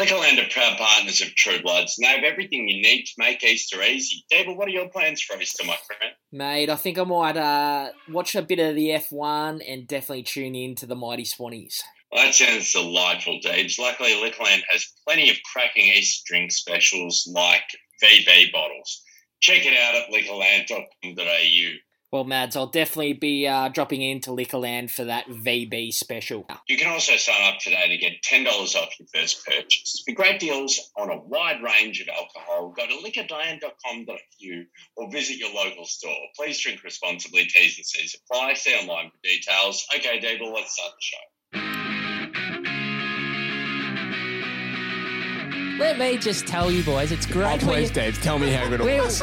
Liquorland are proud partners of True Bloods and they have everything you need to make Easter easy. David, what are your plans for Easter, my friend? Mate, I think I might uh, watch a bit of the F1 and definitely tune in to the Mighty Swannies. Well, that sounds delightful, Deeds. Luckily, Liquorland has plenty of cracking Easter drink specials like VB bottles. Check it out at liquorland.com.au. Well, Mads, I'll definitely be uh, dropping into Liquorland for that VB special. You can also sign up today to get $10 off your first purchase. For great deals on a wide range of alcohol, go to liquorland.com.au or visit your local store. Please drink responsibly. T's and C's apply. See online for details. Okay, Dave, let's start the show. Let me just tell you, boys, it's great. Oh, please, you- Dave, tell me how good it was.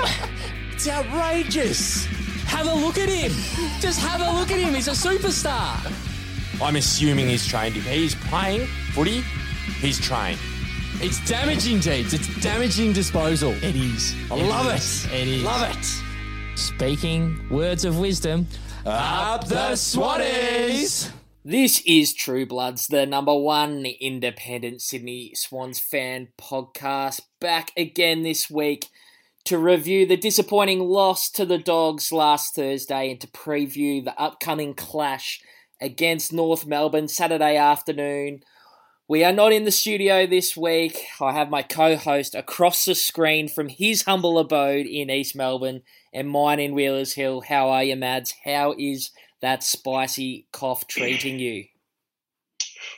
it's outrageous. Have a look at him. Just have a look at him. He's a superstar. I'm assuming he's trained. If he's playing footy, he's trained. It's damaging, Jeeves. It's damaging disposal. It is. I love is. it. It is. Love it. Speaking words of wisdom. Up the Swannies. This is True Bloods, the number one independent Sydney Swans fan podcast, back again this week to review the disappointing loss to the Dogs last Thursday and to preview the upcoming clash against North Melbourne Saturday afternoon. We are not in the studio this week. I have my co host across the screen from his humble abode in East Melbourne and mine in Wheelers Hill. How are you, Mads? How is that spicy cough treating you?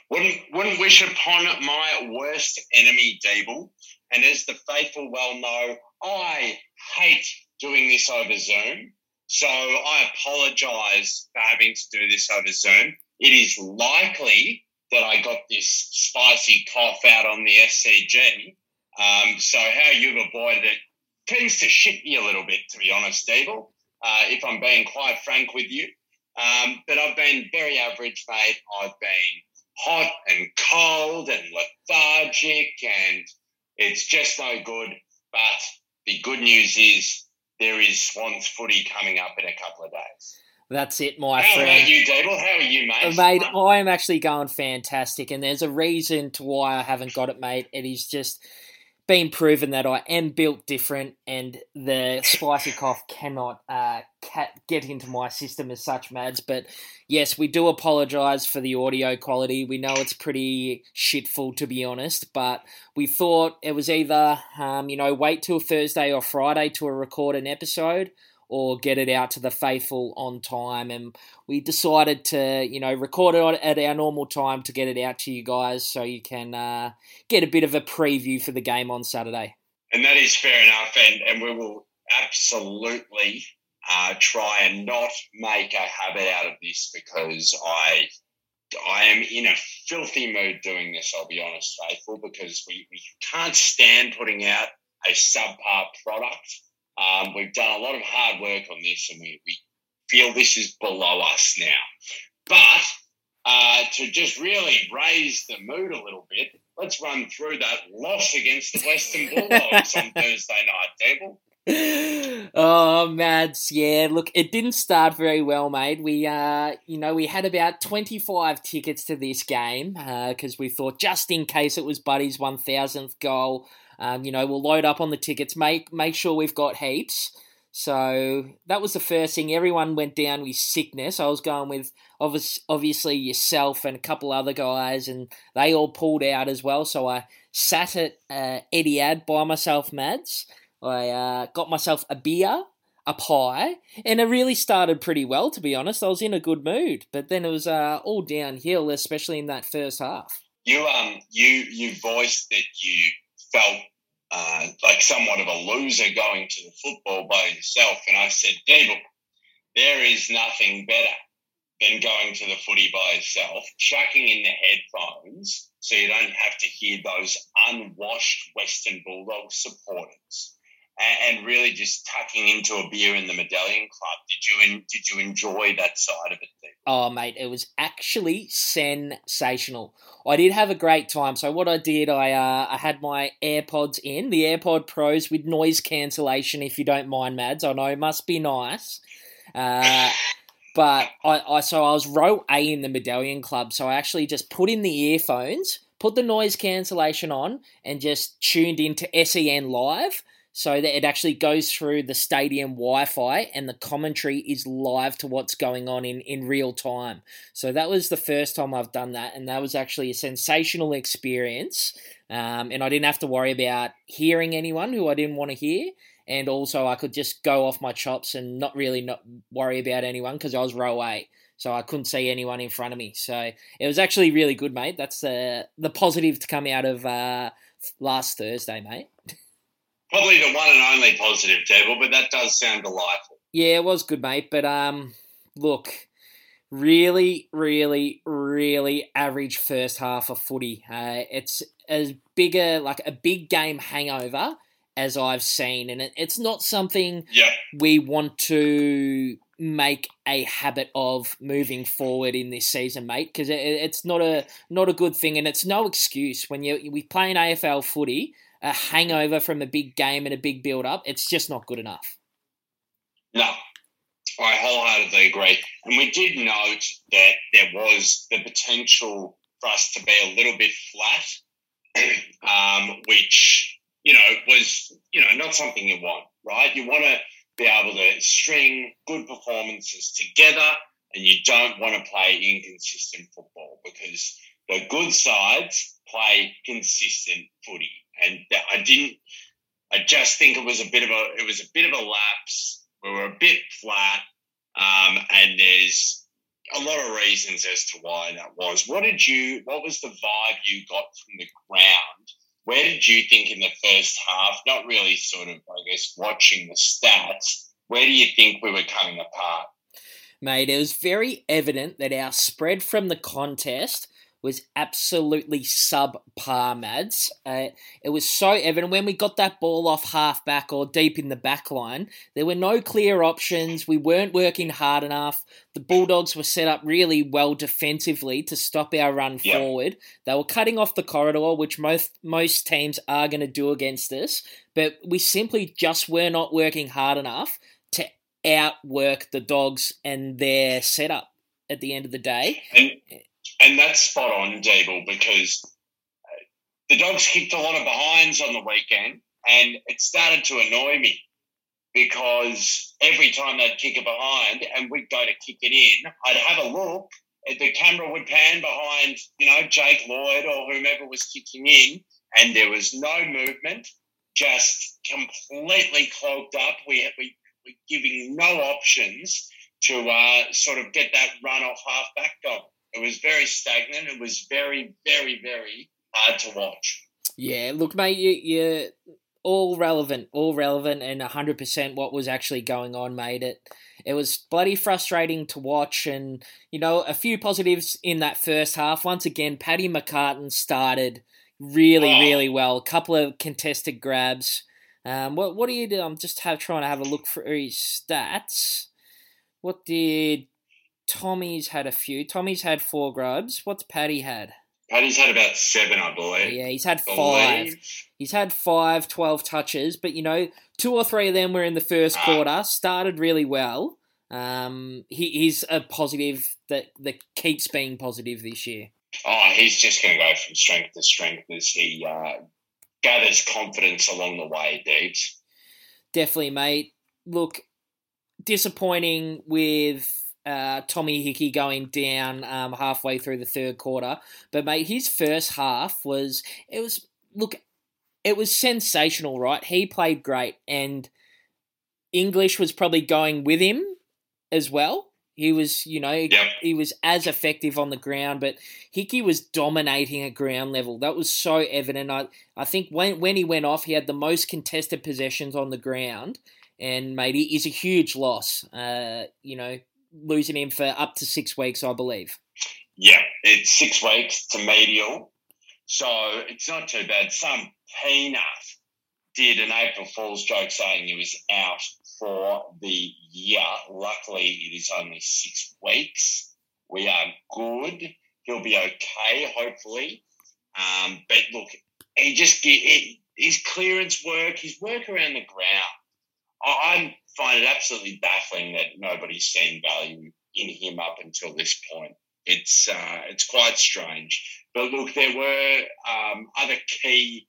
Wouldn't, wouldn't wish upon my worst enemy, Dable. And as the faithful well know, I hate doing this over Zoom. So I apologise for having to do this over Zoom. It is likely that I got this spicy cough out on the SCG. Um, so how you've avoided it tends to shit me a little bit, to be honest, Dable, uh, if I'm being quite frank with you. Um, but I've been very average, mate. I've been hot and cold and lethargic, and it's just no good. But the good news is there is Swans footy coming up in a couple of days. That's it, my How friend. about you, Dable? How are you, mate? Mate, I am actually going fantastic, and there's a reason to why I haven't got it, mate. It is just been proven that I am built different, and the spicy cough cannot uh, get into my system as such, Mads. But yes, we do apologise for the audio quality. We know it's pretty shitful, to be honest, but we thought it was either, um, you know, wait till Thursday or Friday to record an episode or get it out to the faithful on time. And we decided to, you know, record it at our normal time to get it out to you guys so you can uh, get a bit of a preview for the game on Saturday. And that is fair enough, and, and we will absolutely uh, try and not make a habit out of this because I I am in a filthy mood doing this, I'll be honest, Faithful, because we, we can't stand putting out a subpar product. Um, we've done a lot of hard work on this and we, we feel this is below us now. But uh, to just really raise the mood a little bit, let's run through that loss against the Western Bulldogs on Thursday night, Devil. oh, Mads, yeah. Look, it didn't start very well, mate. We, uh, you know, we had about twenty-five tickets to this game because we thought just in case it was Buddy's one thousandth goal, um, you know, we'll load up on the tickets, make make sure we've got heaps. So that was the first thing. Everyone went down with sickness. I was going with obvious, obviously yourself and a couple other guys, and they all pulled out as well. So I sat at uh, Etihad by myself, Mads. I uh, got myself a beer, a pie, and it really started pretty well, to be honest. I was in a good mood, but then it was uh, all downhill, especially in that first half. You um you you voiced that you felt uh, like somewhat of a loser going to the football by yourself, and I said, Devil, there is nothing better than going to the footy by yourself, chucking in the headphones so you don't have to hear those unwashed Western Bulldog supporters. And, really just tucking into a beer in the Medallion Club. Did you en- did you enjoy that side of it? Devil? Oh, mate, it was actually sensational. I did have a great time. So what I did, I uh, I had my AirPods in, the AirPod Pros with noise cancellation. If you don't mind, Mads, I know it must be nice. Uh, but I, I so I was row A in the Medallion Club, so I actually just put in the earphones, put the noise cancellation on and just tuned into SEN live so that it actually goes through the stadium Wi-Fi and the commentary is live to what's going on in, in real time. So that was the first time I've done that, and that was actually a sensational experience. Um, and I didn't have to worry about hearing anyone who I didn't want to hear, and also I could just go off my chops and not really not worry about anyone because I was row A. So I couldn't see anyone in front of me. So it was actually really good, mate. That's uh, the positive to come out of uh, last Thursday, mate. Probably the one and only positive, Devil, but that does sound delightful. Yeah, it was good, mate. But um, look, really, really, really average first half of footy. Uh, it's as big a like a big game hangover as I've seen, and it, it's not something Yeah. we want to make a habit of moving forward in this season, mate. Because it, it's not a not a good thing, and it's no excuse when you we play an AFL footy. A hangover from a big game and a big build up, it's just not good enough. No, I wholeheartedly agree. And we did note that there was the potential for us to be a little bit flat, um, which, you know, was, you know, not something you want, right? You want to be able to string good performances together and you don't want to play inconsistent football because the good sides play consistent footy. And I didn't, I just think it was a bit of a, it was a bit of a lapse we were a bit flat, um, and there's a lot of reasons as to why that was. What did you? What was the vibe you got from the ground? Where did you think in the first half? Not really, sort of, I guess, watching the stats. Where do you think we were coming apart? Mate, it was very evident that our spread from the contest was absolutely subpar, Mads. Uh, it was so evident when we got that ball off half back or deep in the back line. There were no clear options. We weren't working hard enough. The Bulldogs were set up really well defensively to stop our run Yeah. forward. They were cutting off the corridor, which most most teams are going to do against us. But we simply just were not working hard enough to outwork the Dogs and their setup at the end of the day. And and that's spot on, Dable, because uh, the dogs kicked a lot of behinds on the weekend, and it started to annoy me because every time they'd kick a behind and we'd go to kick it in, I'd have a look. The camera would pan behind, you know, Jake Lloyd or whomever was kicking in, and there was no movement, just completely clogged up. We we were giving no options to uh, sort of get that run off half back dog. It was very stagnant. It was very, very, very hard to watch. Yeah, look, mate, you, you're all relevant, all relevant, and 100% what was actually going on, mate. It, it was bloody frustrating to watch, and, you know, a few positives in that first half. Once again, Paddy McCartin started really, Oh. really well. A couple of contested grabs. Um, what, what do you do? I'm just have, trying to have a look for his stats. What did Tommy's had a few? Tommy's had four grabs. What's Paddy had? Paddy's had about seven, I believe. Yeah, he's had five. believe. He's had five, 12 touches, but you know, two or three of them were in the first Ah. quarter. Started really well. Um, he, he's a positive that that keeps being positive this year. Oh, he's just going to go from strength to strength as he uh, gathers confidence along the way, Deeps. Definitely, mate. Look, disappointing with uh, Tommy Hickey going down um, halfway through the third quarter, but mate, his first half was it was look, it was sensational, right? He played great, and English was probably going with him as well. He was, you know, Yep. he was as effective on the ground, but Hickey was dominating at ground level. That was so evident. I, I think when when he went off, he had the most contested possessions on the ground, and mate, he is a huge loss. Uh, you know, losing him for up to six weeks, I believe. Yeah, it's six weeks to medial. So it's not too bad. Some peanut did an April Fool's joke saying he was out for the year. Luckily, it is only six weeks. We are good. He'll be okay, hopefully. Um, but look, he just get he, his clearance work, his work around the ground. I, I find it absolutely baffling that nobody's seen value in him up until this point It's uh, it's quite strange. But look, there were um, other key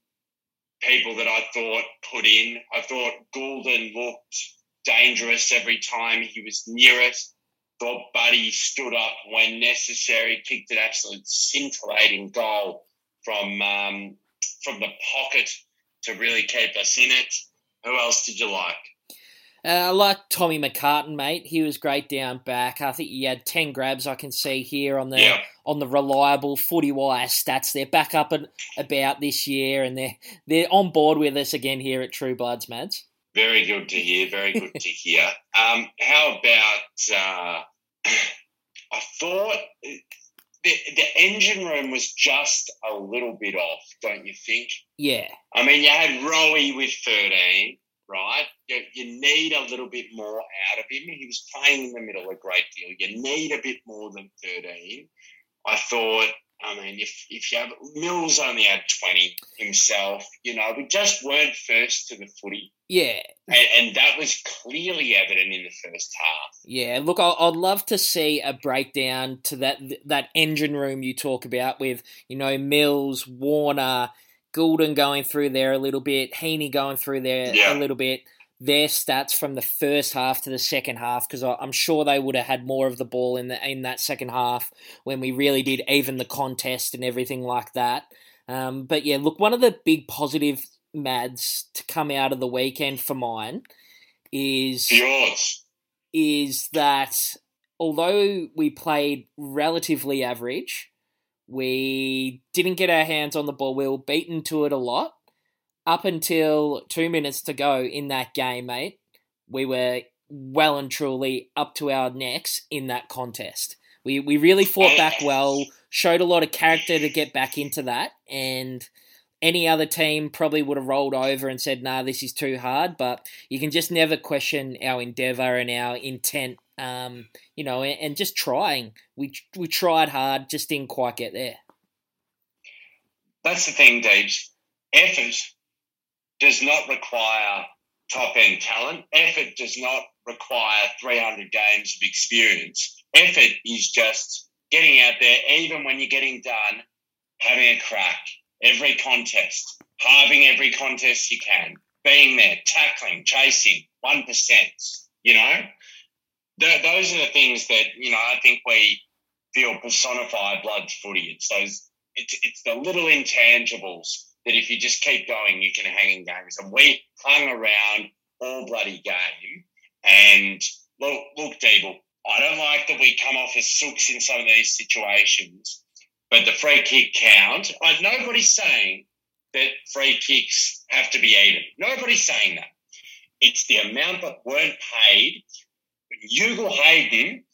people that I thought put in. I thought Gulden looked dangerous every time he was near it. Thought Buddy stood up when necessary, kicked an absolute scintillating goal from um, from the pocket to really keep us in it. Who else did you like? Uh, I like Tommy McCartin, mate. He was great down back. I think he had ten grabs. I can see here on the Yeah. on the reliable footy wire stats. They're back up and about this year, and they're they're on board with us again here at True Bloods, Mads. Very good to hear. Very good to hear. Um, how about? Uh, I thought the the engine room was just a little bit off, don't you think? Yeah, I mean, you had Rowie with thirteen, right? You, you need a little bit more out of him. He was playing in the middle a great deal. You need a bit more than thirteen. I thought. I mean, if if you have Mills only had twenty himself, you know, we just weren't first to the footy. yeah, And, and that was clearly evident in the first half. yeah. Look, I- I'd love to see a breakdown to that that engine room you talk about with you know Mills, Warner, Gulden going through there a little bit, Heaney going through there Yeah. a little bit. Their stats from the first half to the second half, because I'm sure they would have had more of the ball in the in that second half when we really did even the contest and everything like that. Um, but yeah, look, one of the big positive mads to come out of the weekend for mine is Yours. is that although we played relatively average, we didn't get our hands on the ball. We were beaten to it a lot. Up until two minutes to go in that game, mate, we were well and truly up to our necks in that contest. We we really fought back well, showed a lot of character to get back into that, and any other team probably would have rolled over and said, "Nah, this is too hard." But you can just never question our endeavor and our intent, um, you know, and, and just trying. We we tried hard, just didn't quite get there. That's the thing, Deeps. Effort does not require top end talent. Effort does not require 300 games of experience. Effort is just getting out there, even when you're getting done, having a crack. Every contest, halving every contest you can, being there, tackling, chasing, 1%. You know, Th those are the things that, you know, I think we feel personify Bloods footy. It's those, it's, it's the little intangibles that if you just keep going, you can hang in games. And we hung around all bloody game. And look, look, Deeble, I don't like that we come off as sooks in some of these situations, but the free kick count, I, nobody's saying that free kicks have to be even. Nobody's saying that. It's the amount that weren't paid. Hugo Hayden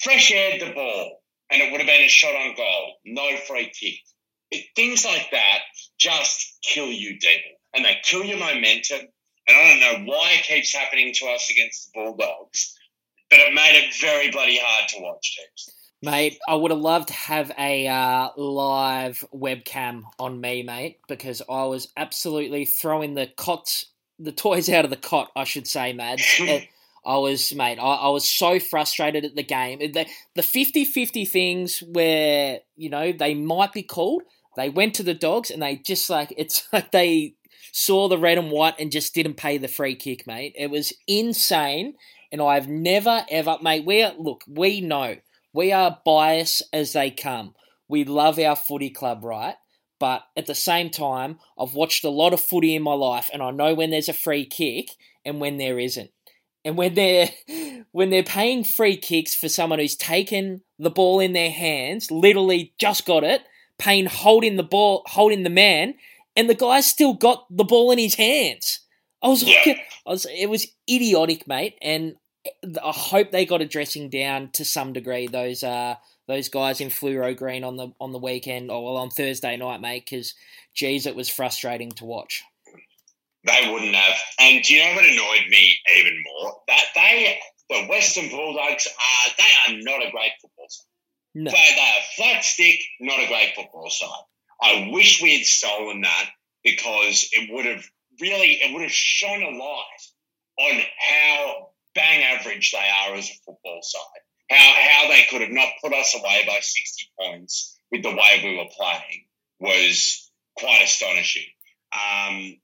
fresh aired the ball and it would have been a shot on goal, no free kick. It, things like that just kill you, Deeble, and they kill your momentum. And I don't know why it keeps happening to us against the Bulldogs, but it made it very bloody hard to watch, teams. Mate, I would have loved to have a uh, live webcam on me, mate, because I was absolutely throwing the cots, the toys out of the cot, I should say, Mads. I was, mate, I, I was so frustrated at the game. The, the 50-50 things where, you know, they might be called, they went to the dogs and they just like, it's like they saw the red and white and just didn't pay the free kick, mate. It was insane. And I've never, ever, mate, we are, look, we know we are biased as they come. We love our footy club, right? But at the same time, I've watched a lot of footy in my life and I know when there's a free kick and when there isn't. And when they're when they're paying free kicks for someone who's taken the ball in their hands, literally just got it, Payne holding the ball, holding the man, and the guy still got the ball in his hands. I was like, Yeah. I was, it was idiotic, mate, and I hope they got a dressing down to some degree. Those uh those guys in fluoro green on the on the weekend or well on Thursday night, mate, because geez, it was frustrating to watch. They wouldn't have. And do you know what annoyed me even more? That they, the Western Bulldogs, are they are not a great football side. No, They, they are flat stick, not a great football side. I wish we had stolen that because it would have really, it would have shone a light on how bang average they are as a football side. how how they could have not put us away by sixty points with the way we were playing was quite astonishing. Um,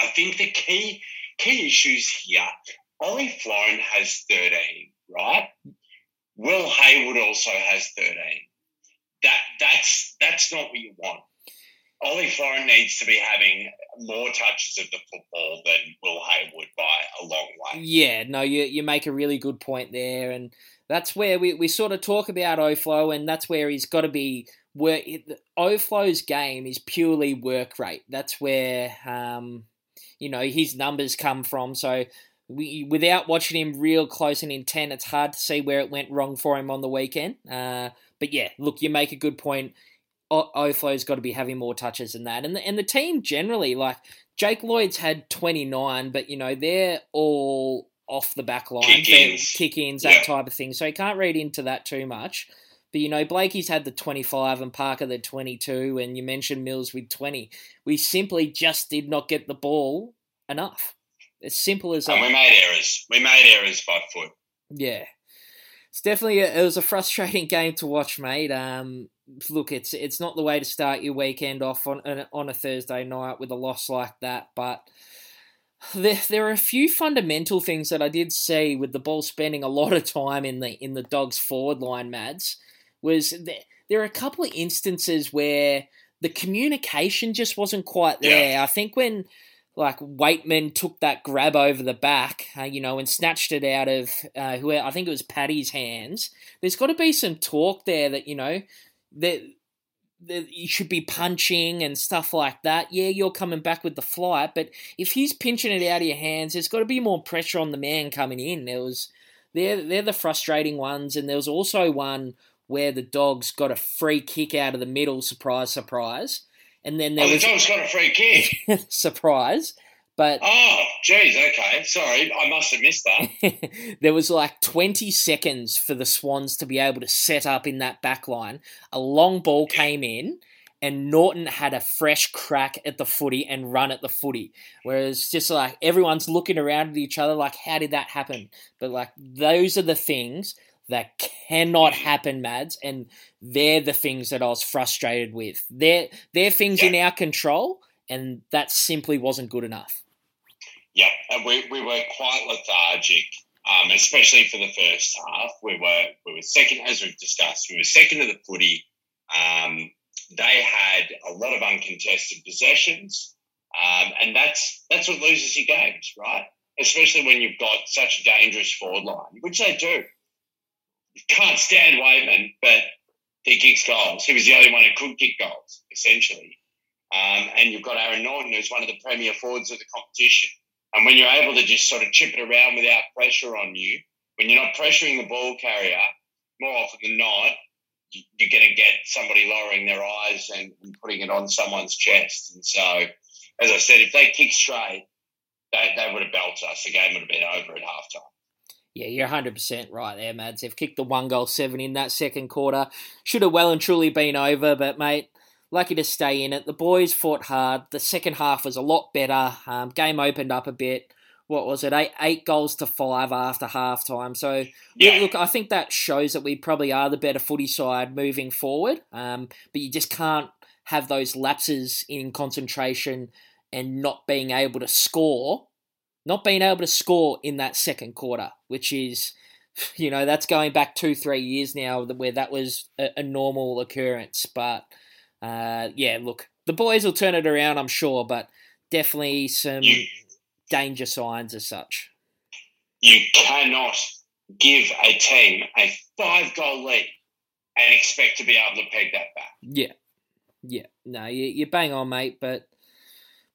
I think the key key issues here. Ollie Florent has thirteen, right? Will Hayward also has thirteen. That that's that's not what you want. Ollie Florent needs to be having more touches of the football than Will Hayward by a long way. Yeah, no, you you make a really good point there, and that's where we, we sort of talk about Oflo, and that's where he's got to be. Work Oflo's game is purely work rate. That's where um, you know his numbers come from. So we, without watching him real close and intent, it's hard to see where it went wrong for him on the weekend. Uh, but yeah, look, you make a good point. Oflo's got to be having more touches than that, and the, and the team generally, like Jake Lloyd's had twenty nine, but you know they're all off the back line, Kick-ins. kick ins, that Yeah. type of thing. So you can't read into that too much. But you know, Blakey's had the 25 and Parker the 22, and you mentioned Mills with 20. We simply just did not get the ball enough. As simple as And we made errors. We made errors by foot. Yeah, it's definitely a, it was a frustrating game to watch, mate. Um, look, it's it's not the way to start your weekend off on on a Thursday night with a loss like that, but. There, there are a few fundamental things that I did see with the ball spending a lot of time in the in the dogs forward line, Mads. Was there, there are a couple of instances where the communication just wasn't quite there. I think when like Weightman took that grab over the back, uh, you know, and snatched it out of uh, who I think it was Paddy's hands. There's got to be some talk there that you know that that you should be punching and stuff like that. Yeah, you're coming back with the flight, but if he's pinching it out of your hands, there's got to be more pressure on the man coming in. There was they're they're the frustrating ones, and there was also one where the dogs got a free kick out of the middle. Surprise, surprise. And then there Oh, the was dog's got a free kick. surprise, but Oh, geez, okay. Sorry, I must have missed that. there was like 20 seconds for the Swans to be able to set up in that back line. A long ball came in, and Naughton had a fresh crack at the footy and run at the footy. Whereas just like everyone's looking around at each other, like, how did that happen? But like, those are the things that cannot happen, Mads, and they're the things that I was frustrated with. They're, they're things in our control, and that simply wasn't good enough. Yeah, and we, we were quite lethargic, um, especially for the first half. We were we were second, as we've discussed, we were second to the footy. Um, they had a lot of uncontested possessions, um, and that's that's what loses you games, right? Especially when you've got such a dangerous forward line, which they do. Can't stand Weightman, but he kicks goals. He was the only one who could kick goals, essentially. Um, and you've got Aaron Naughton, who's one of the premier forwards of the competition. And when you're able to just sort of chip it around without pressure on you, when you're not pressuring the ball carrier, more often than not, you- you're going to get somebody lowering their eyes and, and putting it on someone's chest. And so, as I said, if they kick straight, they, they would have belted us. The game would have been over at halftime. Yeah, you're 100% right there, Mads. They've kicked the one goal seven in that second quarter. Should have well and truly been over, but mate, lucky to stay in it. The boys fought hard. The second half was a lot better. Um, game opened up a bit. What was it? Eight, eight goals to five after halftime. So, Yeah. look, I think that shows that we probably are the better footy side moving forward. Um, but you just can't have those lapses in concentration and not being able to score not being able to score in that second quarter, which is, you know, that's going back two, three years now where that was a, a normal occurrence. But uh, yeah, look, the boys will turn it around, I'm sure, but definitely some You, danger signs as such. you cannot give a team a five goal lead and expect to be able to peg that back. Yeah, yeah, no, you, you bang on, mate. But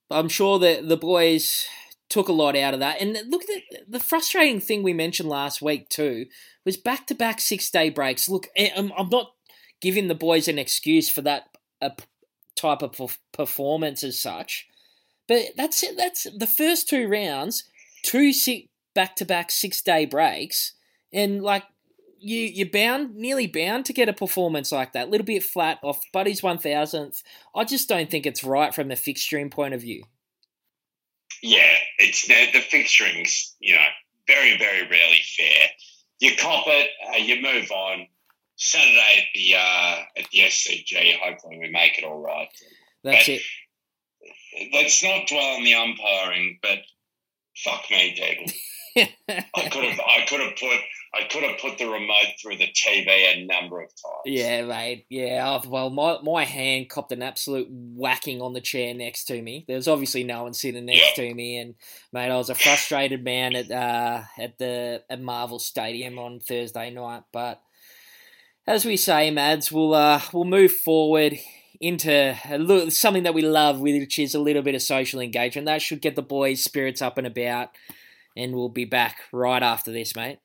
I'm sure that the boys took a lot out of that. And look at the, the frustrating thing we mentioned last week too was back to back six day breaks. Look, eh, I'm, I'm not giving the boys an excuse for that uh, type of performance as such, but that's it. That's the first two rounds, two six back to back six day breaks, and like you you're bound nearly bound to get a performance like that. A little bit flat off Buddy's one thousandth. I just don't think it's right from a fixturing point of view. Yeah, it's the, the fixturing's, you know, very, very rarely fair. you cop it, uh, you move on. Saturday at the uh, at the SCG, hopefully we make it all right. That's But- it. Let's not dwell on the umpiring, but fuck me, Daigle. I could have I could have put I could have put the remote through the TV a number of times. Yeah, mate. Yeah. Well, my my hand copped an absolute whacking on the chair next to me. There's obviously no one sitting next to me, and mate, I was a frustrated man at uh, at the at Marvel Stadium on Thursday night. But as we say, Mads, we'll uh, we'll move forward into a little, something that we love, which is a little bit of social engagement. That should get the boys' spirits up and about. And we'll be back right after this, mate.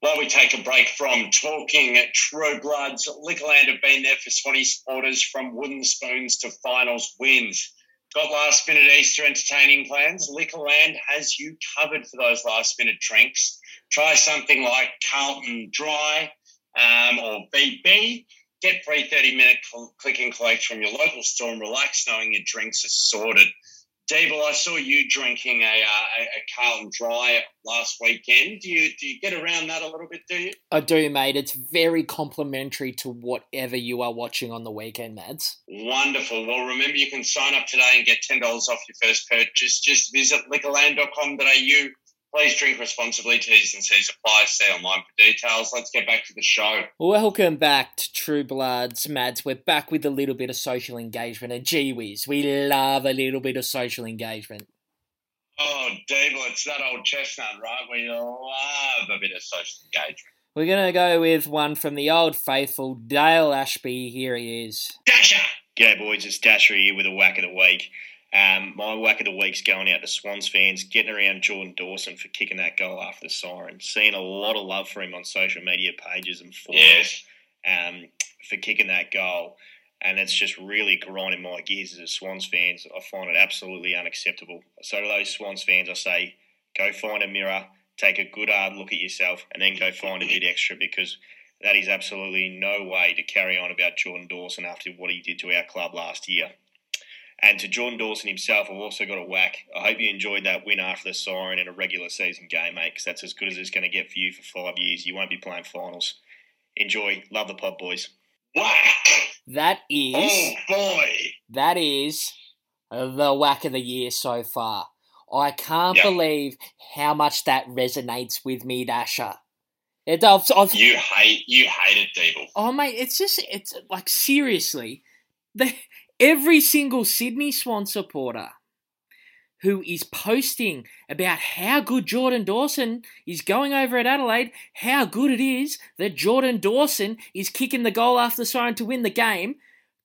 While we take a break from talking True Bloods, Liquorland have been there for Swanee supporters from wooden spoons to finals wins. Got last minute Easter entertaining plans? Liquorland has you covered for those last minute drinks. Try something like Carlton Dry um, or VB. Get free 30 minute cl- click and collect from your local store and relax knowing your drinks are sorted. Dable, I saw you drinking a, uh, a, a Carlton Dry last weekend. Do you do you get around that a little bit? Do you? I do, mate. It's very complimentary to whatever you are watching on the weekend, Mads. Wonderful. Well, remember you can sign up today and get ten dollars off your first purchase. Just visit liquorland.com.au. Please drink responsibly. T's and C's apply. Stay online for details. Let's get back to the show. Welcome back to True Bloods, Mads. We're back with a little bit of social engagement, and gee whiz, we love a little bit of social engagement. Oh, Dable, it's that old chestnut, right? We love a bit of social engagement. We're going to go with one from the old faithful, Dale Ashby. Here he is. Dasher! G'day boys, it's Dasher here with a whack of the week. Um, my whack of the week's going out to Swans fans, getting around Jordan Dawson for kicking that goal after the siren. Seeing a lot of love for him on social media pages and forums Yes. um, for kicking that goal. And it's just really grinding my gears as a Swans fans. I find it absolutely unacceptable. So to those Swans fans, I say, go find a mirror, take a good hard look at yourself, and then go find a bit extra because that is absolutely no way to carry on about Jordan Dawson after what he did to our club last year. And to Jordan Dawson himself, I've also got a whack. I hope you enjoyed that win after the siren in a regular season game, mate, because that's as good as it's going to get for you for five years. You won't be playing finals. Enjoy. Love the pod, boys. Whack! That is Oh, boy. that is the whack of the year so far. I can't Yeah. believe how much that resonates with me, Dasher. It, I've, I've, You hate you hate it, Dable. Oh mate, it's just it's like seriously, the, every single Sydney Swan supporter who is posting about how good Jordan Dawson is going over at Adelaide, how good it is that Jordan Dawson is kicking the goal after siren to win the game.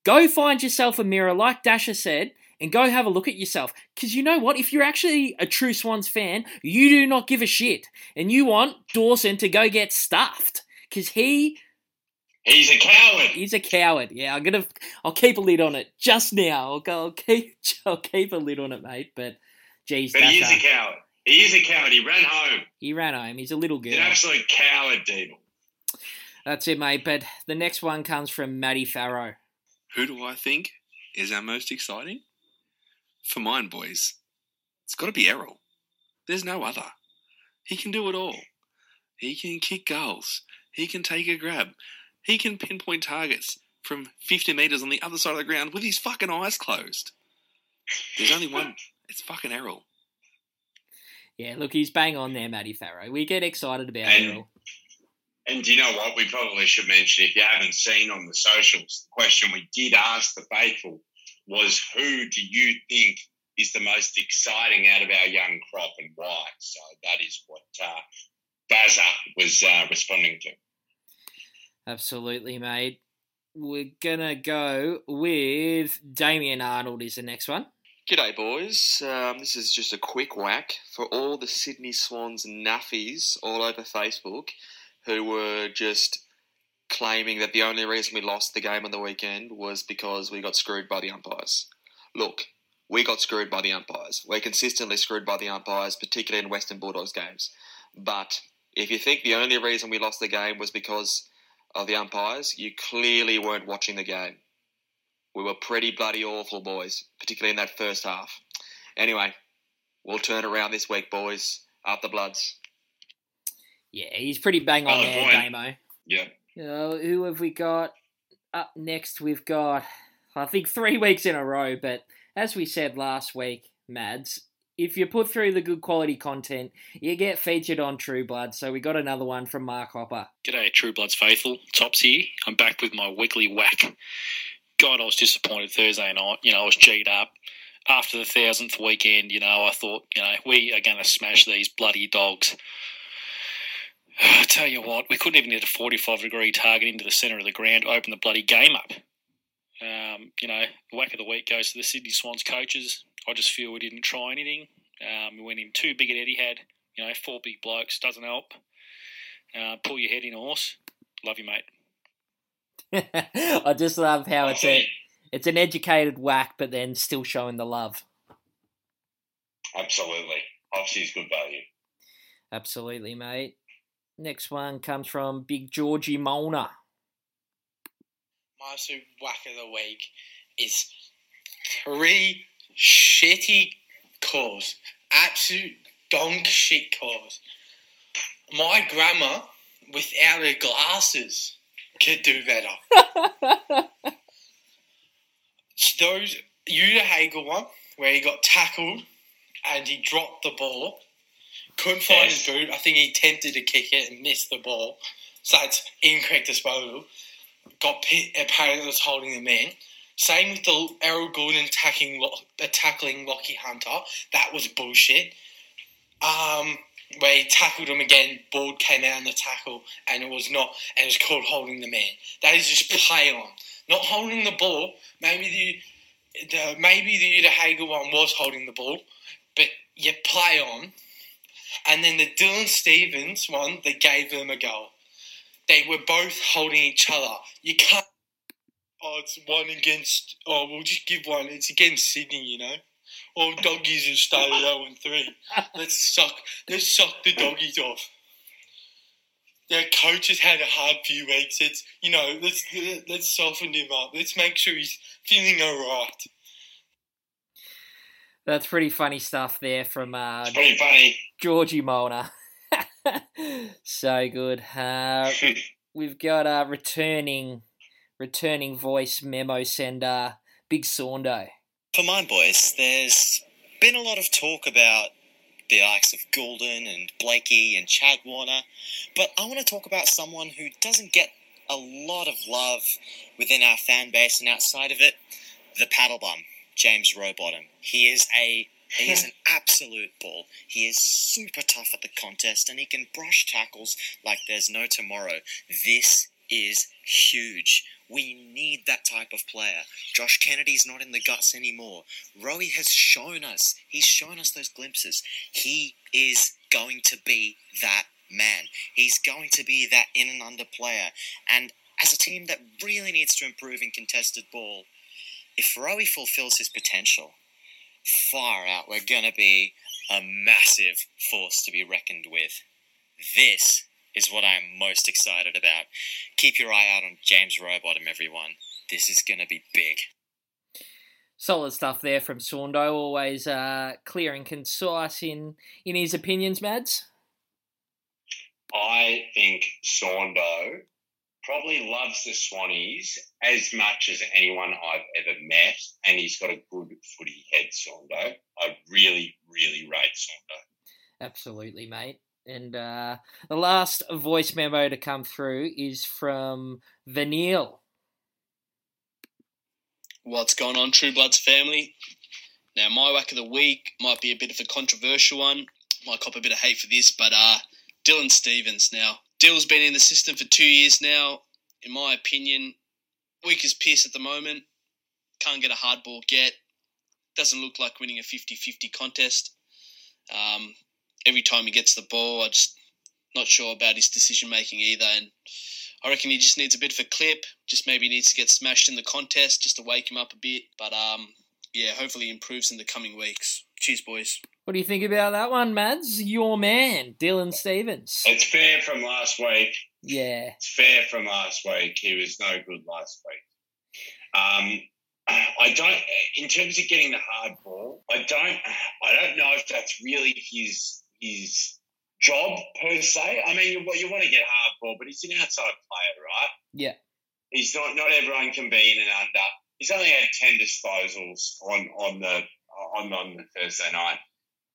Go find yourself a mirror, like Dasher said, and go have a look at yourself. Because you know what? If you're actually a true Swans fan, you do not give a shit. And you want Dawson to go get stuffed. Because he He's a coward. He's a coward. Yeah, I'm gonna. I'll keep a lid on it just now. I'll go. I'll keep. I'll keep a lid on it, mate. But, geez, But he is Dasher, a coward. He is a coward. He ran home. he ran home. He's a little He's girl. an absolute coward, Dable. That's it, mate. But the next one comes from Matty Farrow. Who do I think is our most exciting? For mine, boys, it's got to be Errol. There's no other. He can do it all. He can kick goals. He can take a grab. He can pinpoint targets from 50 metres on the other side of the ground with his fucking eyes closed. There's only one. It's fucking Errol. Yeah, look, he's bang on there, Matty Farrow. We get excited about And- Errol. And do you know what? We probably should mention if you haven't seen on the socials, the question we did ask the faithful was who do you think is the most exciting out of our young crop and why? So that is what uh, Baza was uh, responding to. Absolutely, mate. We're gonna go with Damien Arnold. Is the next one. G'day, boys. Um, this is just a quick whack for all the Sydney Swans nuffies all over Facebook who were just claiming that the only reason we lost the game on the weekend was because we got screwed by the umpires. Look, we got screwed by the umpires. We're consistently screwed by the umpires, particularly in Western Bulldogs games. But if you think the only reason we lost the game was because of the umpires, you clearly weren't watching the game. We were pretty bloody awful, boys, particularly in that first half. Anyway, we'll turn around this week, boys. Up the Bloods. Yeah, he's pretty bang on Oh, there, point. Damo. Yeah. Uh, who have we got up next? We've got, I think, three weeks in a row. But as we said last week, Mads, if you put through the good quality content, you get featured on True Blood. So we got another one from Mark Hopper. G'day, True Bloods faithful. Tops here. I'm back with my weekly whack. God, I was disappointed Thursday night. You know, I was G'd up. After the thousandth weekend, you know, I thought, you know, we are going to smash these bloody dogs. I tell you what, we couldn't even get a 45 degree target into the centre of the ground open the bloody game up. Um, you know, the whack of the week goes to the Sydney Swans coaches. I just feel we didn't try anything. Um, we went in too big at Etihad. You know, four big blokes doesn't help. Uh, pull your head in, horse. Love you, mate. I just love how it's a, it's an educated whack, but then still showing the love. absolutely. Oxy's good value. Absolutely, mate. Next one comes from Big Georgie Molnar. My absolute whack of the week is three shitty calls. Absolute donk shit calls. My grandma, without her glasses, could do better. Those Ugle-Hagan one, where he got tackled and he dropped the ball, couldn't find his boot. I think he attempted to kick it and missed the ball. So it's incorrect disposal got pit, apparently was holding the in. Same with the Errol Gulden tackling, Lo- uh, tackling Lachie Hunter. That was bullshit. Um, where he tackled him again, ball came out in the tackle, and it was not, and it was called holding the man. That is just play on, not holding the ball. Maybe the, the maybe the Ugle-Hagan one was holding the ball, but you play on. And then the Dylan Stephens one, they gave them a goal they were both holding each other. You can't. Oh, it's one against. Oh, we'll just give one. It's against Sydney, you know. All doggies have started zero and three. Let's suck. Let's suck the doggies off. Their coach has had a hard few weeks. It's you know. Let's let's soften him up. Let's make sure he's feeling alright. That's pretty funny stuff there from uh, pretty funny. Georgie Molnar. so good. Uh, we've got a returning, returning voice memo sender, Big Saundo. For mine, boys, there's been a lot of talk about the likes of Gulden and Blakey and Chad Warner, but I want to talk about someone who doesn't get a lot of love within our fan base and outside of it the paddle bum, James Rowbottom. He is a he is an absolute bull. He is super tough at the contest and he can brush tackles like there's no tomorrow. This is huge. We need that type of player. Josh Kennedy's not in the guts anymore. Rowie has shown us, he's shown us those glimpses. He is going to be that man. He's going to be that in and under player. And as a team that really needs to improve in contested ball, if Rowie fulfills his potential, far out, we're going to be a massive force to be reckoned with. This is what I'm most excited about. Keep your eye out on James Rowbottom, everyone. This is going to be big. Solid stuff there from Saundo. Always uh, clear and concise in in his opinions, Mads. I think Saundo probably loves the Swannies as much as anyone I've ever met, and he's got a good footy head, Saundo. I really, really rate Saundo. Absolutely, mate. And uh, the last voice memo to come through is from Vanille. What's going on, True Bloods family? Now, my whack of the week might be a bit of a controversial one. Might cop a bit of hate for this, but uh, Dylan Stephens. Now, Dill's been in the system for two years now. In my opinion, weak as piss at the moment. Can't get a hard ball get. Doesn't look like winning a 50 50 contest. Um, every time he gets the ball, I'm just not sure about his decision making either. And I reckon he just needs a bit of a clip. Just maybe needs to get smashed in the contest just to wake him up a bit. But um, yeah, hopefully improves in the coming weeks. Cheers, boys. What do you think about that one, Mads? Your man, Dylan Stephens. It's fair from last week. Yeah. It's fair from last week. He was no good last week. Um, I don't. In terms of getting the hard ball, I don't. I don't know if that's really his his job per se. I mean, you, you want to get hard ball, but he's an outside player, right? Yeah. He's not. Not everyone can be in and under. He's only had ten disposals on on the on on the Thursday night.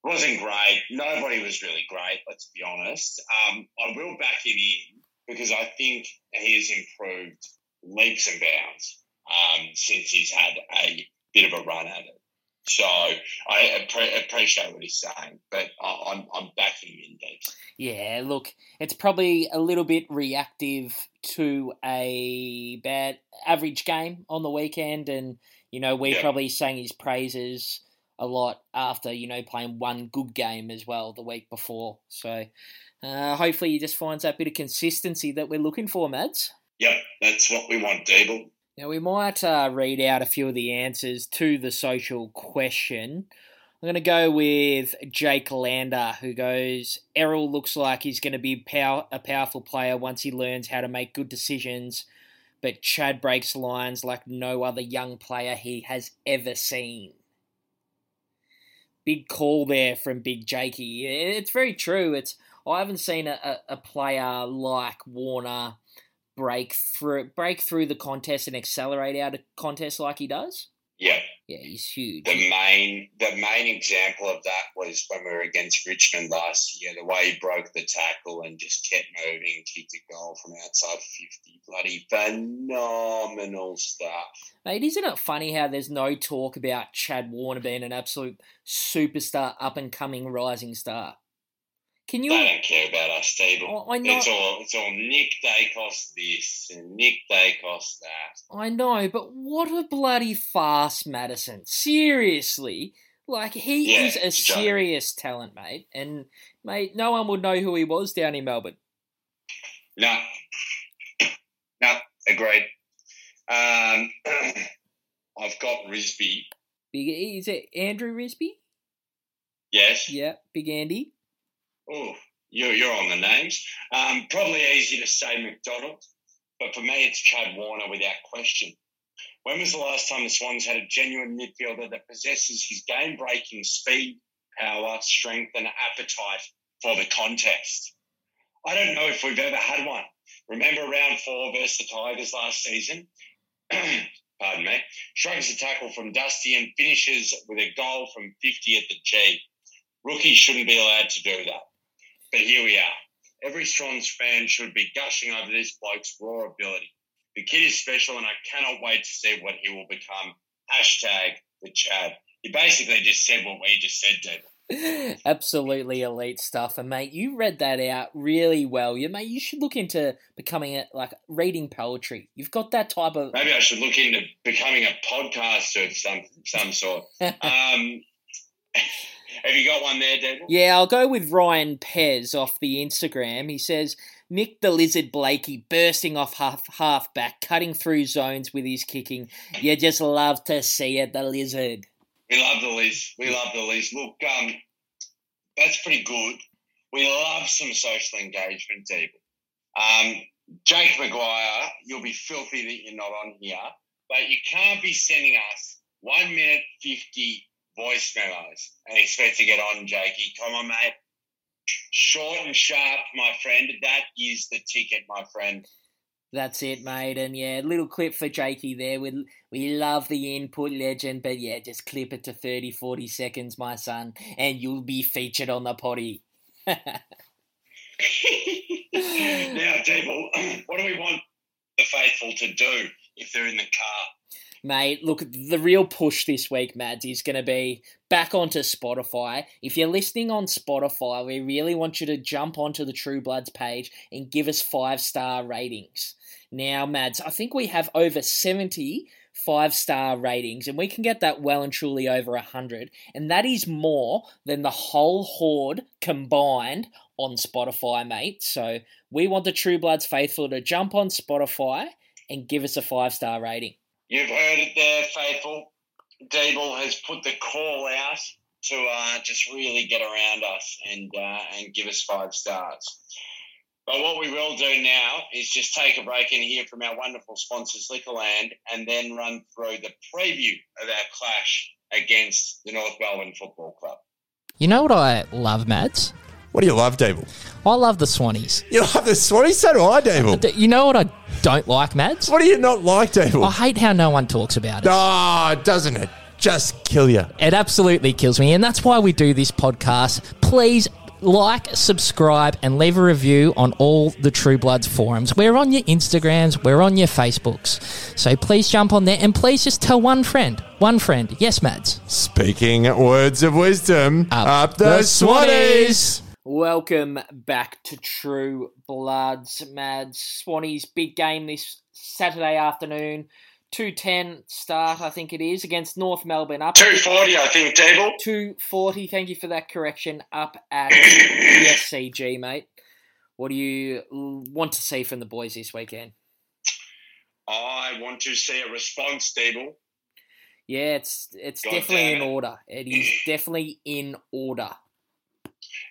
Wasn't great. Nobody was really great. Let's be honest. Um, I will back him in because I think he has improved leaps and bounds um, since he's had a bit of a run at it. So I appre- appreciate what he's saying, but I- I'm I'm backing him in deep. Yeah, look, it's probably a little bit reactive to a bad average game on the weekend, and you know we're Yeah. probably sang his praises a lot after you know playing one good game as well the week before. So uh, hopefully he just finds that bit of consistency that we're looking for, Mads. Yep, that's what we want, Deeble. Now, we might uh, read out a few of the answers to the social question. I'm going to go with Jake Lander, who goes Errol looks like he's going to be a powerful player once he learns how to make good decisions, but Chad breaks lines like no other young player he has ever seen. Big call there from Big Jakey. It's very true. It's I haven't seen a, a, player like Warner break through break through the contest and accelerate out a contest like he does. Yeah, Yeah, he's huge. the main the main example of that was when we were against Richmond last year. The way he broke the tackle and just kept moving, kicked a goal from outside fifty. Bloody phenomenal stuff. Mate, isn't it funny how there's no talk about Chad Warner being an absolute superstar, up and coming rising star? Can you? They don't care about us, Steve. I- I know- It's all it's all Nick Daicos this and Nick Daicos that. I know, but what a bloody farce, Madison. Seriously. Like, he Yeah, is a it's a joke. serious talent, mate. And, mate, no one would know who he was down in Melbourne. No, no, agreed. Um, I've got Risby. Big, is it Andrew Risby? Yes. Yeah, Big Andy. Oh, you're, you're on the names. Um, probably easy to say McDonald, but for me, it's Chad Warner without question. When was the last time the Swans had a genuine midfielder that possesses his game breaking speed, power, strength, and appetite for the contest? I don't know if we've ever had one. Remember round four versus the Tigers last season? Pardon me. Shrugs a tackle from Dusty and finishes with a goal from 50 at the G. Rookies shouldn't be allowed to do that. But here we are. Every Swans fan should be gushing over this bloke's raw ability. The kid is special, and I cannot wait to see what he will become. Hashtag the Chad. He basically just said what we just said, David. Absolutely elite stuff, and mate, you read that out really well. You mate, you should look into becoming a like reading poetry. You've got that type of. Maybe I should look into becoming a podcaster of some some sort. Um, have you got one there, David? Yeah, I'll go with Ryan Pez off the Instagram. He says Nick the Lizard Blakey bursting off half half back, cutting through zones with his kicking. You just love to see it, the lizard. We love the Liz. We love the Liz. Look, um, that's pretty good. We love some social engagement, David. Um, Jake McGuire, you'll be filthy that you're not on here, but you can't be sending us one minute fifty voice memos and expect to get on, Jakey. Come on, mate. Short and sharp, my friend. That is the ticket, my friend. That's it, mate. And yeah, little clip for Jakey there. We, we love the input legend, but yeah, just clip it to 30, 40 seconds, my son, and you'll be featured on the potty. now, Devil, what do we want the faithful to do if they're in the car? Mate, look, the real push this week, Mads, is going to be back onto Spotify. If you're listening on Spotify, we really want you to jump onto the True Bloods page and give us five star ratings. Now, Mads, I think we have over 70 five star ratings, and we can get that well and truly over 100. And that is more than the whole horde combined on Spotify, mate. So we want the True Bloods faithful to jump on Spotify and give us a five star rating. You've heard it there, faithful. Deeble has put the call out to uh, just really get around us and uh, and give us five stars. But what we will do now is just take a break and hear from our wonderful sponsors, Liquorland, and then run through the preview of our clash against the North Melbourne Football Club. You know what I love, Mads? What do you love, Dable? I love the Swannies. You love the Swannies? So do I, Dable. You know what I don't like, Mads? What do you not like, Dable? I hate how no one talks about it. Ah, doesn't it just kill you? It absolutely kills me, and that's why we do this podcast. Please like, subscribe, and leave a review on all the True Bloods forums. We're on your Instagrams, we're on your Facebooks. So please jump on there and please just tell one friend. One friend. Yes, Mads. Speaking words of wisdom, up, the, the Swannies. Welcome back to True Bloods, Mads. Swannies big game this Saturday afternoon. 210 start, I think it is, against North Melbourne. Up 240, I think, Dable. 240, thank you for that correction. Up at the SCG, mate. What do you want to see from the boys this weekend? I want to see a response, Dable. Yeah, it's it's God definitely in order. It is definitely in order.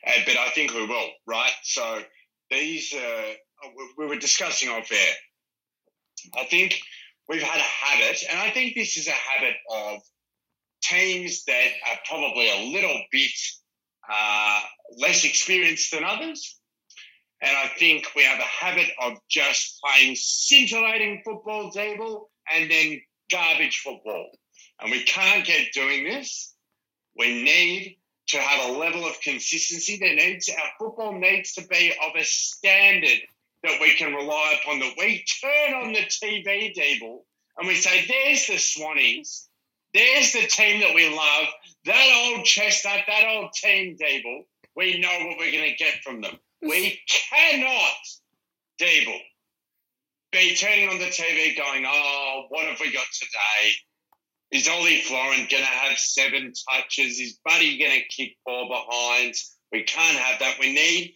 Uh, but I think we will, right? So these, uh, we- we were discussing off air. I think we've had a habit, and I think this is a habit of teams that are probably a little bit uh, less experienced than others. And I think we have a habit of just playing scintillating football table and then garbage football. And we can't get doing this. We need to have a level of consistency. There needs our football needs to be of a standard that we can rely upon. That we turn on the TV table and we say, "There's the Swannies. There's the team that we love. That old chestnut, that old team table. We know what we're going to get from them. We cannot, Dable, be turning on the TV going, "Oh, what have we got today?" Is Ollie Florent going to have seven touches? Is Buddy going to kick four behinds? We can't have that. We need,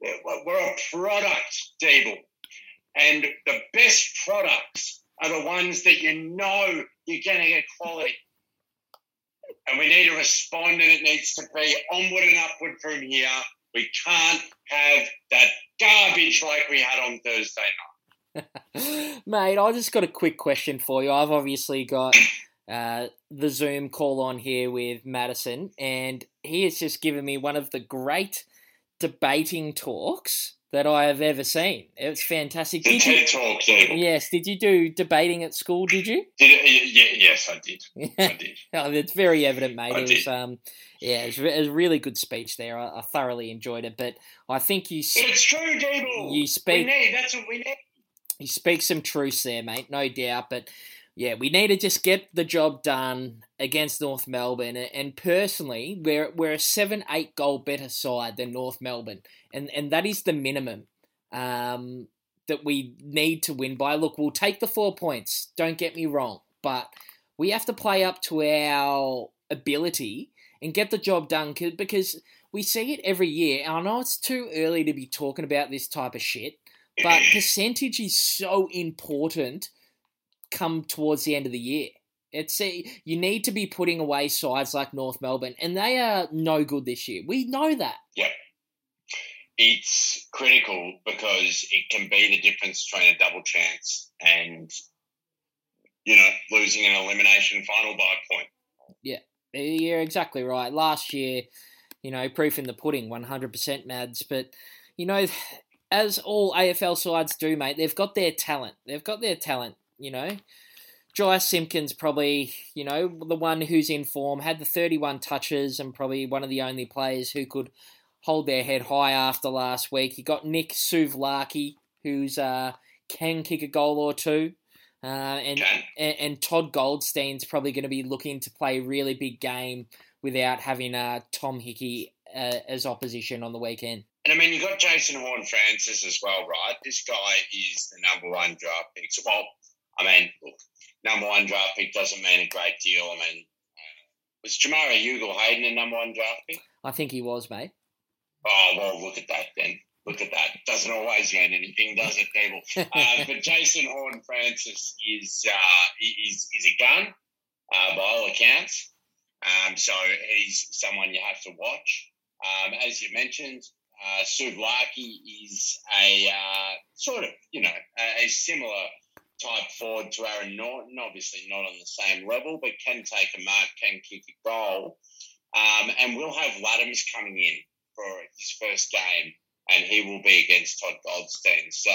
we're a product, Dable. And the best products are the ones that you know you're going to get quality. And we need to respond, and it needs to be onward and upward from here. We can't have that garbage like we had on Thursday night. Mate, I just got a quick question for you. I've obviously got uh, the Zoom call on here with Madison, and he has just given me one of the great debating talks that I have ever seen. It was fantastic. Did you, Talk, Dable. yes, did you do debating at school? Did you? Did it, yeah, yes, I did. I did. Oh, it's very evident, mate. I It was, um, yeah, it was, it was a really good speech there. I, I thoroughly enjoyed it, but I think you It's true, Dable. You speak- We need. That's what we need. you speak some truths there, mate, no doubt. But yeah, we need to just get the job done against North Melbourne. And- And personally, we're we're a seven, eight goal better side than North Melbourne, and and that is the minimum um, that we need to win by. Look, we'll take the four points. Don't get me wrong, but we have to play up to our ability and get the job done 'cause- because we see it every year. I know it's too early to be talking about this type of shit, but percentage is so important come towards the end of the year. It's a, you need to be putting away sides like North Melbourne, and they are no good this year. We know that. Yep. It's critical because it can be the difference between a double chance and, you know, losing an elimination final by a point. Yeah, you're exactly right. Last year, you know, proof in the pudding, 100% Mads. But, you know, as all AFL sides do, mate, they've got their talent. They've got their talent, you know. Jy Simpkins probably, you know, the one who's in form, had the 31 touches and probably one of the only players who could hold their head high after last week. You got Nick Suvlaki, who's uh, can kick a goal or two. Uh, and, and and Todd Goldstein's probably going to be looking to play a really big game without having uh, Tom Hickey uh, as opposition on the weekend. And I mean, you got Jason Horne-Francis as well, right? This guy is the number one draft pick. So, well, I mean, look, number one draft pick doesn't mean a great deal. I mean, uh, was Jamarra Ugle-Hagan a number one draft pick? I think he was, mate. Oh, well, look at that then. Look at that. Doesn't always mean anything, does it, people? uh, but Jason Horne-Francis is uh, is is a gun uh, by all accounts. Um, so he's someone you have to watch. Um, as you mentioned, uh, Suvlaki is a uh, sort of you know a, a similar type forward to Aaron Naughton. Obviously not on the same level, but can take a mark, can kick a goal. Um, and we'll have Ladhams coming in for his first game, and he will be against Todd Goldstein. So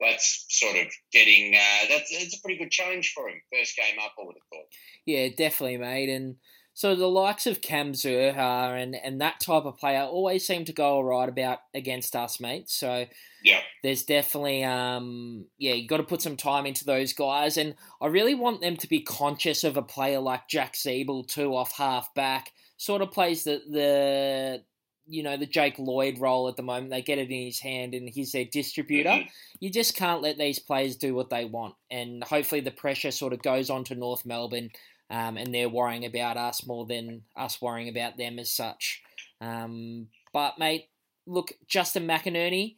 that's sort of getting uh, that's it's a pretty good challenge for him. First game up, I would have thought. Yeah, definitely, mate. And so the likes of Cam Zurhaar and, and that type of player always seem to go all right about against us, mate. So yeah, there's definitely um yeah you got to put some time into those guys, and I really want them to be conscious of a player like Jack Ziebell too, off half back, sort of plays the the you know the Jake Lloyd role at the moment. They get it in his hand, and he's their distributor. Mm-hmm. You just can't let these players do what they want, and hopefully the pressure sort of goes on to North Melbourne um, and they're worrying about us more than us worrying about them as such. Um, but mate, look, Justin McInerney,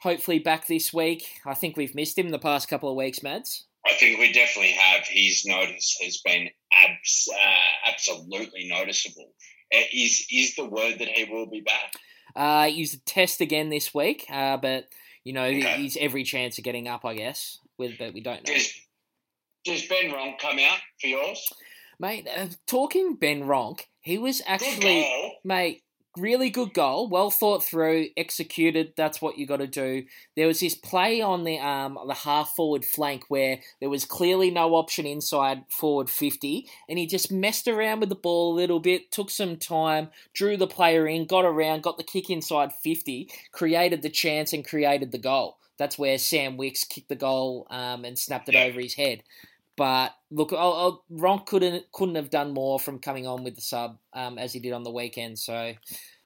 hopefully back this week. I think we've missed him the past couple of weeks, Mads. I think we definitely have. His notice has been abs- uh, absolutely noticeable. Uh, is is the word that he will be back? Uh, he's a test again this week, uh, but you know okay. he's every chance of getting up, I guess. With but we don't know. Does, does Ben Ronke come out for yours? Mate, uh, talking Ben Ronk, he was actually, mate, really good goal, well thought through, executed. That's what you got to do. There was this play on the um the half forward flank where there was clearly no option inside forward fifty, and he just messed around with the ball a little bit, took some time, drew the player in, got around, got the kick inside fifty, created the chance, and created the goal. That's where Sam Wicks kicked the goal um, and snapped it over his head. But look, I'll, I'll, Ronke couldn't couldn't have done more from coming on with the sub um, as he did on the weekend. So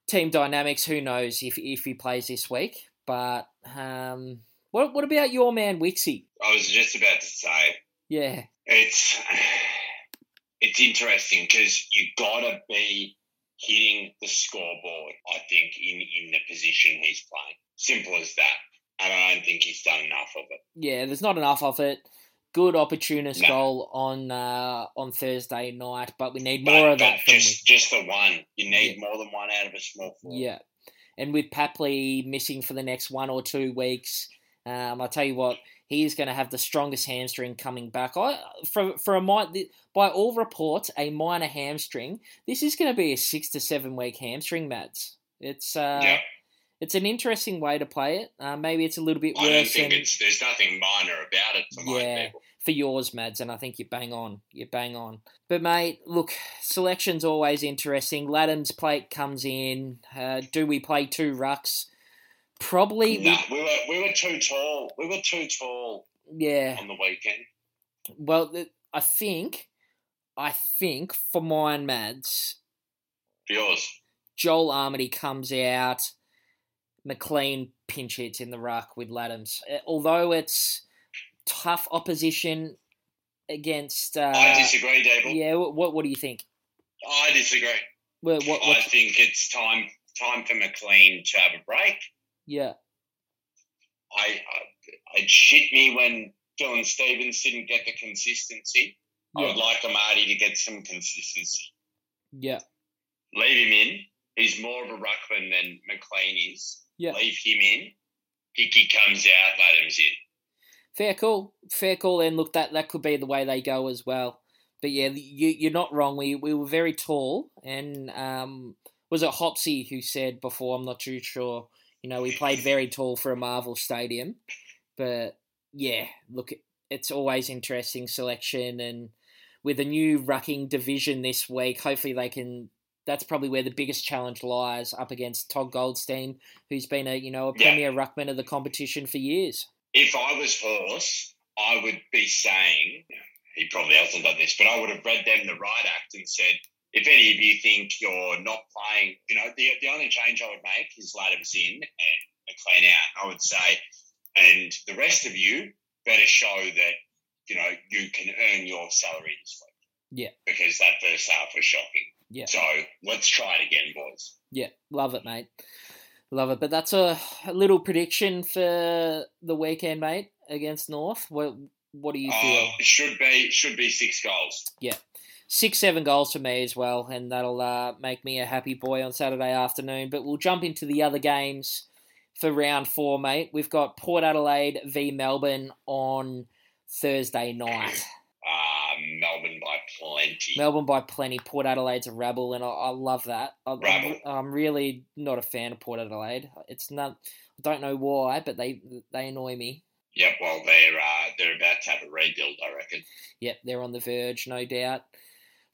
team dynamics, who knows if if he plays this week? But um, what what about your man Wixie? I was just about to say, yeah, it's it's interesting because you gotta be hitting the scoreboard. I think in in the position he's playing, simple as that. And I don't think he's done enough of it. Yeah, there's not enough of it good opportunist no. goal on uh, on Thursday night, but we need more but, of that. just just the one. You need yeah. more than one out of a small forward. Yeah, and with Papley missing for the next one or two weeks, um, I tell you what, he is going to have the strongest hamstring coming back. I for for a by all reports a minor hamstring. This is going to be a six to seven week hamstring, Mads. It's uh, yeah. It's an interesting way to play it. Uh, maybe it's a little bit I worse. I don't think it's, there's nothing minor about it for yeah, for yours, Mads, and I think you bang on. You bang on. But mate, look, selection's always interesting. Ladhams plate comes in. Uh, do we play two rucks? Probably. No, we, we were we were too tall. We were too tall. Yeah. On the weekend. Well, I think, I think for mine, Mads. For yours. Joel Amartey comes out. McLean pinch hits in the ruck with Ladhams. Uh, although it's tough opposition against. Uh, I disagree, Dable. Yeah, what what do you think? I disagree. Well, what, what, I think it's time time for McLean to have a break. Yeah. I, I it shit me when Dylan Stephens didn't get the consistency. Yeah. I would like Amartey to get some consistency. Yeah. Leave him in. He's more of a ruckman than McLean is. Yeah. Leave him in. Hickey comes out, let him in. Fair call. Fair call. And look, that, that could be the way they go as well. But yeah, you, you're not wrong. We, we were very tall. And um, was it Hopsy who said before? I'm not too sure. You know, we played very tall for a Marvel Stadium. But yeah, look, it's always interesting selection. And with a new rucking division this week, hopefully they can that's probably where the biggest challenge lies up against Todd Goldstein, who's been a you know a premier ruckman of the competition for years. If I was Horse, I would be saying he probably hasn't done this, but I would have read them the right act and said, if any of you think you're not playing, you know, the, the only change I would make is Ladhams in and McLean out. I would say, and the rest of you better show that you know you can earn your salary this week. Yeah, because that first half was shocking. Yeah. So let's try it again, boys. Yeah, love it, mate. Love it. But that's a, a little prediction for the weekend, mate, against North. What What do you uh, feel? Uh, it should be should be six goals. Yeah, six seven goals for me as well, and that'll uh, make me a happy boy on Saturday afternoon. But we'll jump into the other games for round four, mate. We've got Port Adelaide v Melbourne on Thursday night. Uh, Melbourne by plenty. Melbourne by plenty. Port Adelaide's a rebel, and I, I love that. I, Rabble. I'm, I'm really not a fan of Port Adelaide. It's not. I don't know why, but they they annoy me. Yep, well, they're uh, they're about to have a rebuild, I reckon. Yep, they're on the verge, no doubt.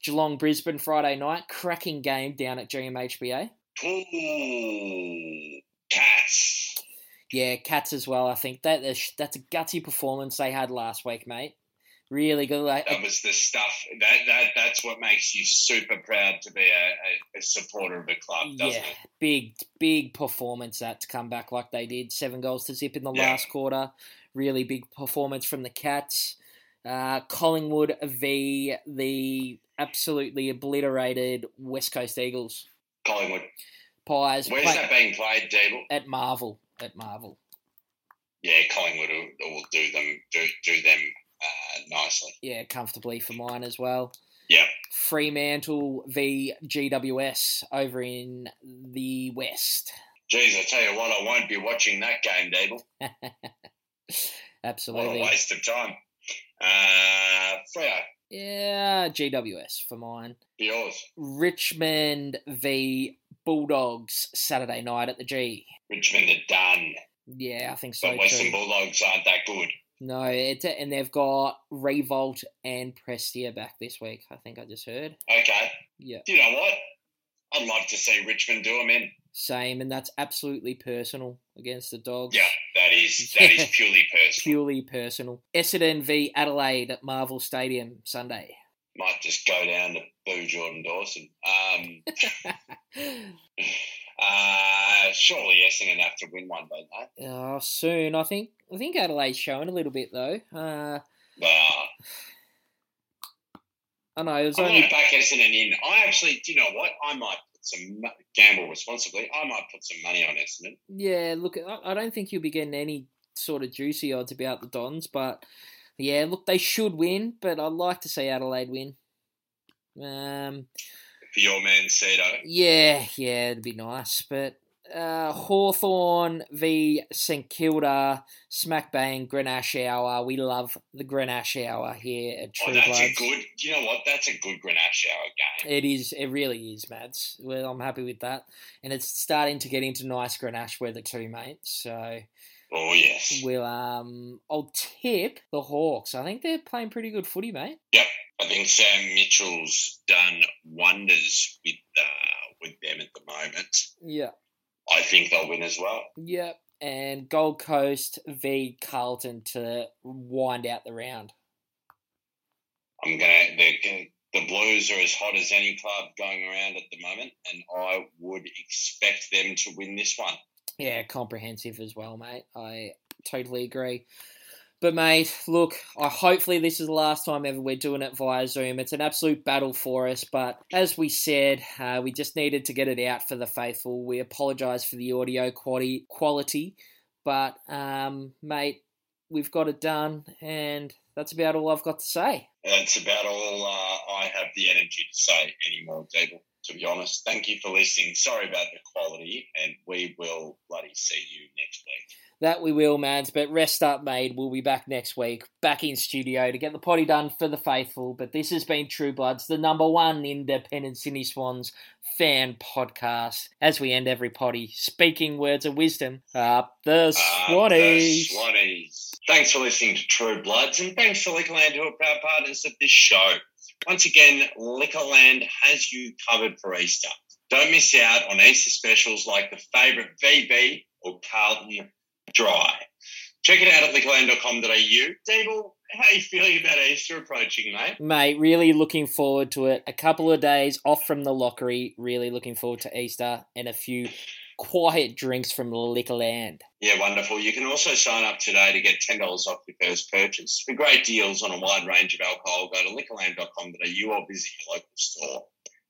Geelong Brisbane Friday night, cracking game down at GMHBA. Ooh, cats. Yeah, Cats as well. I think that that's a gutsy performance they had last week, mate. Really good. Like, That was the stuff that that that's what makes you super proud to be a, a, a supporter of a club, doesn't yeah, it? big big performance that to come back like they did. Seven goals to zip in the Yeah. last quarter. Really big performance from the Cats. Uh, Collingwood v the absolutely obliterated West Coast Eagles. Collingwood. Pies Where's play- that being played, Dable? at Marvel. At Marvel. Yeah, Collingwood will, will do them do do them nicely. Yeah, comfortably for mine as well. Yeah. Fremantle v GWS over in the West. Geez, I tell you what, I won't be watching that game, Dable. What a Absolutely. waste of time. Uh, Freo, Yeah, GWS for mine. yours. Richmond v Bulldogs Saturday night at the G. Richmond are done, Yeah, I think so but Western too. Bulldogs aren't that good. No, it's and they've got Riewoldt and Prestia back this week. I think I just heard. Okay. Yeah, You know what? I'd love to see Richmond do them in. same, and that's absolutely personal against the Dogs. Yeah, that is that is purely personal. purely personal. Essendon v Adelaide at Marvel Stadium Sunday. Might just go down to boo Jordan Dawson. Um, uh, surely Essendon have to win one, don't they? Oh, soon. I think. I think Adelaide's showing a little bit though. Uh, Well, I know it was I'm only going to back Essendon in. I actually, do you know what? I might put some gamble responsibly. I might put some money on Essendon. Yeah, look, I- I don't think you'll be getting any sort of juicy odds about the Dons, but yeah, look, they should win, but I'd like to see Adelaide win. Um, For your man, Cedo. yeah, yeah, it'd be nice, but uh, Hawthorn v St Kilda, smack bang, Grenache hour. We love the Grenache hour here at Oh, True that's a good. You know what? That's a good Grenache hour game. It is. It really is, Mads. Well, I'm happy with that, and it's starting to get into nice Grenache weather too, mate. So Oh yes. we'll um, I'll tip the Hawks. I think they're playing pretty good footy, mate. Yep. I think Sam Mitchell's done wonders with uh, with them at the moment. Yeah. I think they'll win as well. Yep. And Gold Coast v Carlton to wind out the round. I'm gonna. The the Blues are as hot as any club going around at the moment, and I would expect them to win this one. Yeah, comprehensive as well, mate. I totally agree. But mate, look, I hopefully this is the last time ever we're doing it via Zoom. It's an absolute battle for us, but as we said, uh, we just needed to get it out for the faithful. We apologise for the audio quality, but um, mate, we've got it done, and that's about all I've got to say. That's about all uh, I have the energy to say anymore, Dable. To be honest, thank you for listening. Sorry about the quality, and we will bloody see you next week. That we will, Mads. But rest up, mate. We'll be back next week, back in studio to get the potty done for the faithful. But this has been True Bloods, the number one independent Sydney Swans fan podcast. As we end every potty, speaking words of wisdom. Up the Uh, Swannies. the Swannies. Thanks for listening to True Bloods, and thanks to Liquorland, who are proud partners of this show. Once again, Liquorland has you covered for Easter. Don't miss out on Easter specials like the favourite VB or Carlton Dry. Check it out at liquorland.com.au. Dable, how are you feeling about Easter approaching, mate? Mate, really looking forward to it. A couple of days off from the lockery. Really looking forward to Easter and a few quiet drinks from Liquorland. Yeah, wonderful. You can also sign up today to get $10 off your first purchase. For great deals on a wide range of alcohol, go to liquorland.com.au or visit your local store.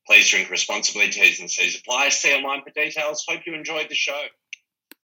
Please drink responsibly. T's and C's apply. See online for details. Hope you enjoyed the show.